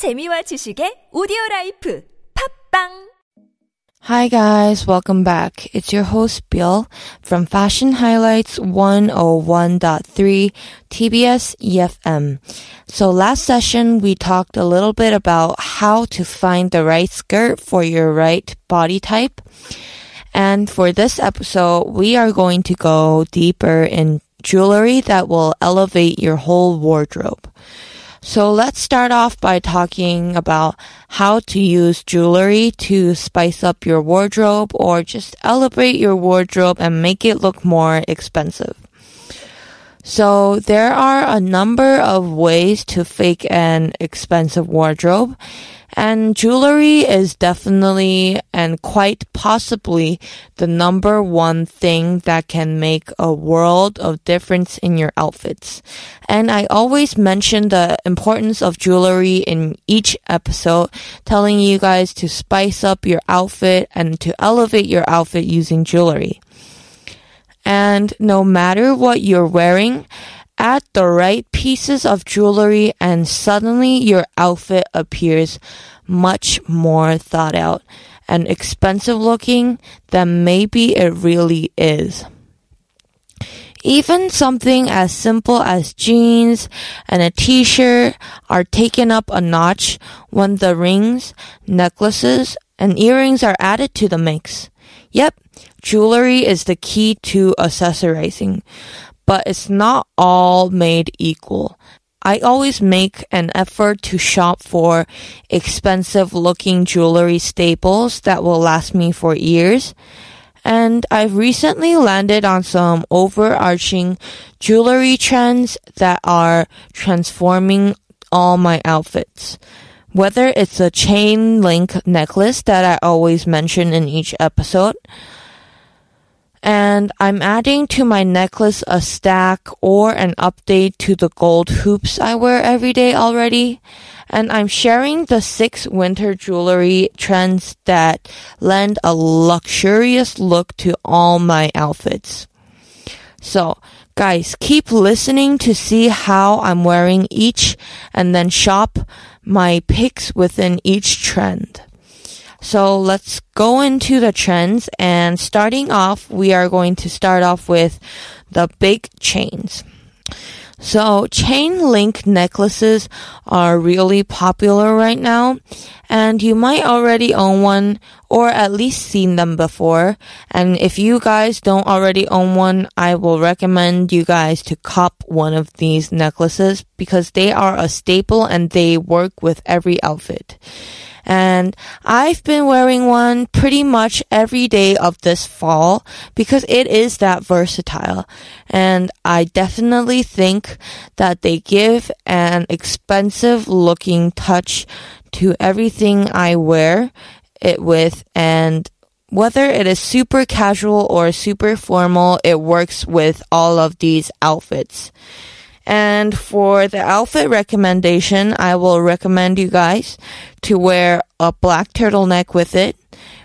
재미와 지식의 오디오 라이프 팝빵 Hi guys, welcome back. It's your host Bill from Fashion Highlights 101.3 TBS EFM. So last session we talked a little bit about how to find the right skirt for your right body type. And for this episode, we are going to go deeper in jewelry that will elevate your whole wardrobe. So let's start off by talking about how to use jewelry to spice up your wardrobe or just elevate your wardrobe and make it look more expensive. So there are a number of ways to fake an expensive wardrobe. And jewelry is definitely and quite possibly the number one thing that can make a world of difference in your outfits. And I always mention the importance of jewelry in each episode, telling you guys to spice up your outfit and to elevate your outfit using jewelry. And no matter what you're wearing, add the right pieces of jewelry and suddenly your outfit appears much more thought out and expensive looking than maybe it really is. Even something as simple as jeans and a t-shirt are taken up a notch when the rings, necklaces, and earrings are added to the mix. Yep, jewelry is the key to accessorizing, but it's not all made equal. I always make an effort to shop for expensive looking jewelry staples that will last me for years. And I've recently landed on some overarching jewelry trends that are transforming all my outfits. Whether it's a chain link necklace that I always mention in each episode, and I'm adding to my necklace a stack or an update to the gold hoops I wear every day already. And I'm sharing the six winter jewelry trends that lend a luxurious look to all my outfits. So, guys, keep listening to see how I'm wearing each and then shop my picks within each trend. So let's go into the trends and starting off, we are going to start off with the big chains. So chain link necklaces are really popular right now and you might already own one or at least seen them before. And if you guys don't already own one, I will recommend you guys to cop one of these necklaces because they are a staple and they work with every outfit and I've been wearing one pretty much every day of this fall because it is that versatile. And I definitely think that they give an expensive looking touch to everything I wear it with and whether it is super casual or super formal, it works with all of these outfits. And for the outfit recommendation, I will recommend you guys to wear a black turtleneck with it,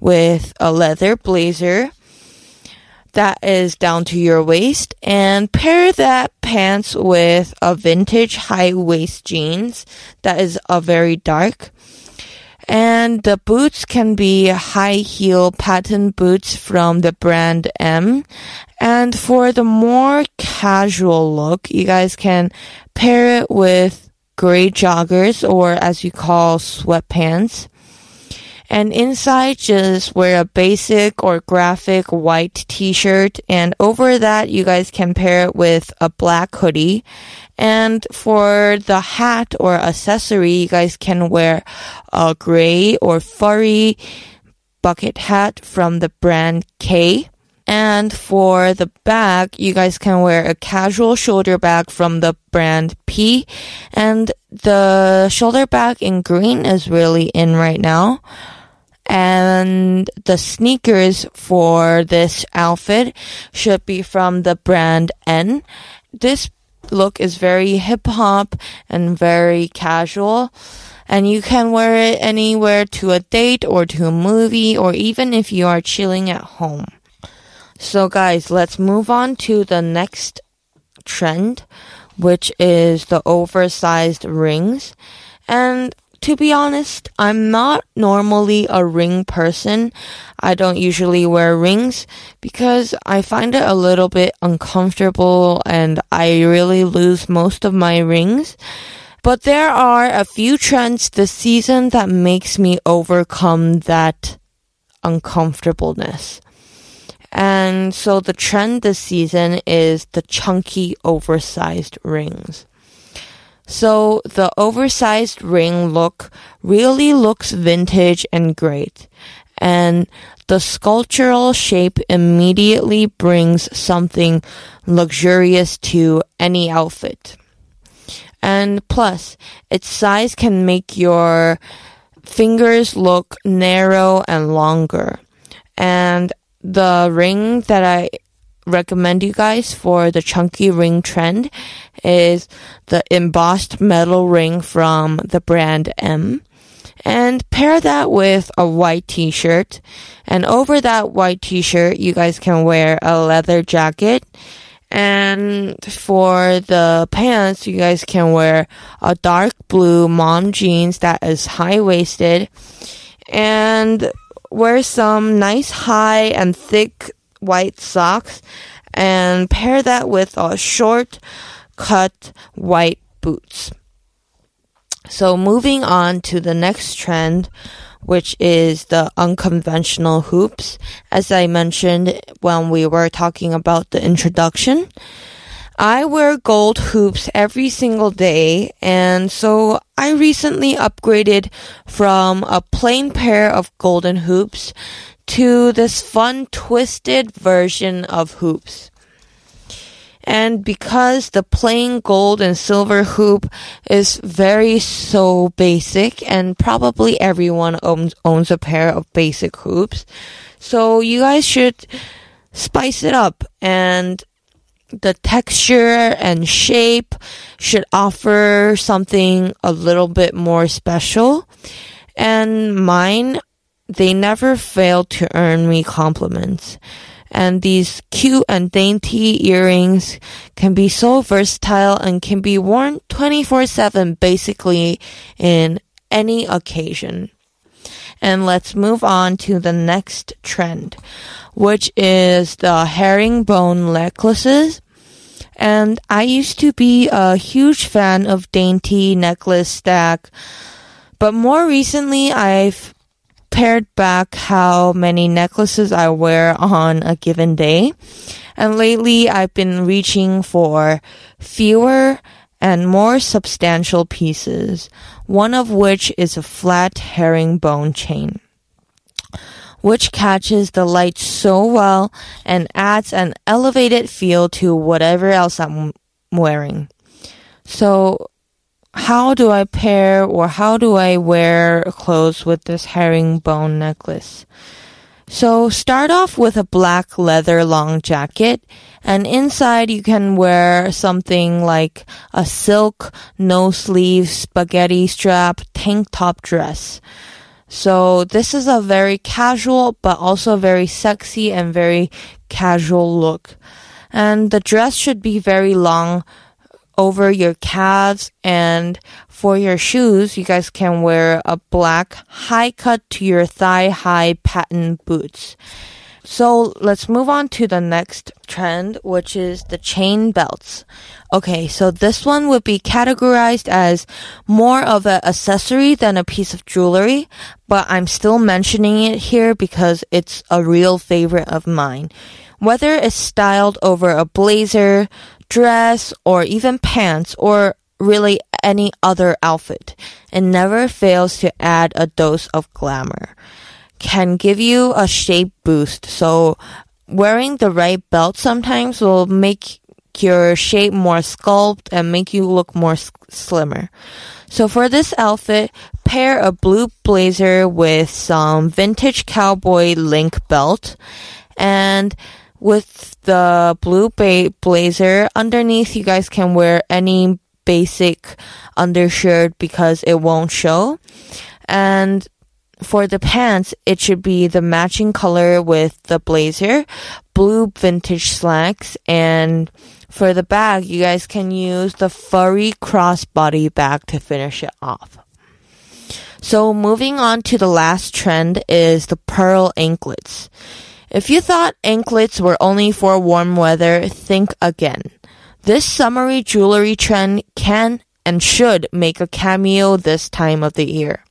with a leather blazer that is down to your waist, and pair that pants with a vintage high waist jeans that is a very dark. And the boots can be high heel patent boots from the brand M. And for the more casual look, you guys can pair it with gray joggers or as you call sweatpants. And inside, just wear a basic or graphic white t-shirt. And over that, you guys can pair it with a black hoodie. And for the hat or accessory, you guys can wear a gray or furry bucket hat from the brand K. And for the bag, you guys can wear a casual shoulder bag from the brand P. And the shoulder bag in green is really in right now. And the sneakers for this outfit should be from the brand N. This look is very hip hop and very casual. And you can wear it anywhere to a date or to a movie or even if you are chilling at home. So guys, let's move on to the next trend, which is the oversized rings. And to be honest, I'm not normally a ring person. I don't usually wear rings because I find it a little bit uncomfortable and I really lose most of my rings. But there are a few trends this season that makes me overcome that uncomfortableness. And so the trend this season is the chunky oversized rings. So the oversized ring look really looks vintage and great. And the sculptural shape immediately brings something luxurious to any outfit. And plus, its size can make your fingers look narrow and longer. And the ring that I recommend you guys for the chunky ring trend is the embossed metal ring from the brand M. And pair that with a white t-shirt. And over that white t-shirt, you guys can wear a leather jacket. And for the pants, you guys can wear a dark blue mom jeans that is high waisted. And wear some nice high and thick white socks and pair that with a short cut white boots. So moving on to the next trend, which is the unconventional hoops. As I mentioned when we were talking about the introduction, I wear gold hoops every single day, and so I recently upgraded from a plain pair of golden hoops to this fun twisted version of hoops. And because the plain gold and silver hoop is very so basic and probably everyone owns, owns a pair of basic hoops. So you guys should spice it up and the texture and shape should offer something a little bit more special. And mine they never fail to earn me compliments. And these cute and dainty earrings can be so versatile and can be worn 24-7 basically in any occasion. And let's move on to the next trend, which is the herringbone necklaces. And I used to be a huge fan of dainty necklace stack, but more recently I've pared back how many necklaces I wear on a given day. And lately I've been reaching for fewer and more substantial pieces, one of which is a flat herringbone chain, which catches the light so well and adds an elevated feel to whatever else I'm wearing. So how do I pair or how do I wear clothes with this herringbone necklace? So start off with a black leather long jacket and inside you can wear something like a silk no sleeve spaghetti strap tank top dress. So this is a very casual but also very sexy and very casual look. And the dress should be very long over your calves and for your shoes, you guys can wear a black high cut to your thigh high patent boots. So let's move on to the next trend, which is the chain belts. Okay, so this one would be categorized as more of an accessory than a piece of jewelry, but I'm still mentioning it here because it's a real favorite of mine. Whether it's styled over a blazer, dress, or even pants, or really any other outfit. It never fails to add a dose of glamour. Can give you a shape boost. So wearing the right belt sometimes will make your shape more sculpt and make you look more slimmer. So for this outfit, pair a blue blazer with some vintage cowboy link belt and with the blue ba- blazer underneath you guys can wear any basic undershirt because it won't show and for the pants it should be the matching color with the blazer blue vintage slacks and for the bag you guys can use the furry crossbody bag to finish it off So moving on to the last trend is the pearl anklets. If you thought anklets were only for warm weather, think again. This summery jewelry trend can and should make a cameo this time of the year.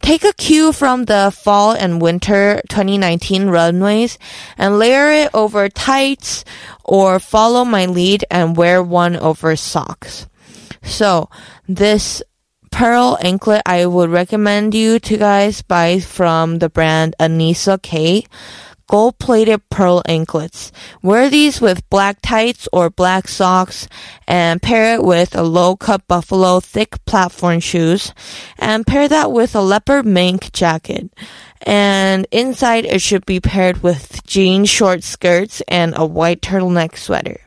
Take a cue from the fall and winter 2019 runways and layer it over tights or follow my lead and wear one over socks. So this pearl anklet I would recommend you to guys buy from the brand Anissa K gold plated pearl anklets. Wear these with black tights or black socks and pair it with a low cut buffalo thick platform shoes and pair that with a leopard mink jacket. And inside it should be paired with jean short skirts and a white turtleneck sweater.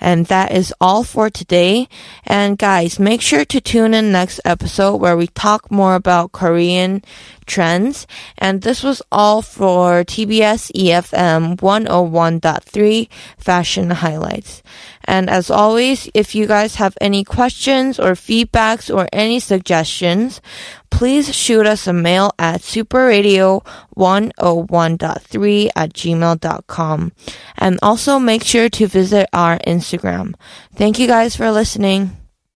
And that is all for today. And guys, make sure to tune in next episode where we talk more about Korean trends. And this was all for TBS EFM 101.3 Fashion Highlights. And as always, if you guys have any questions or feedbacks or any suggestions, please shoot us a mail at superradio101.3 at gmail.com. And also make sure to visit our Instagram. Thank you guys for listening.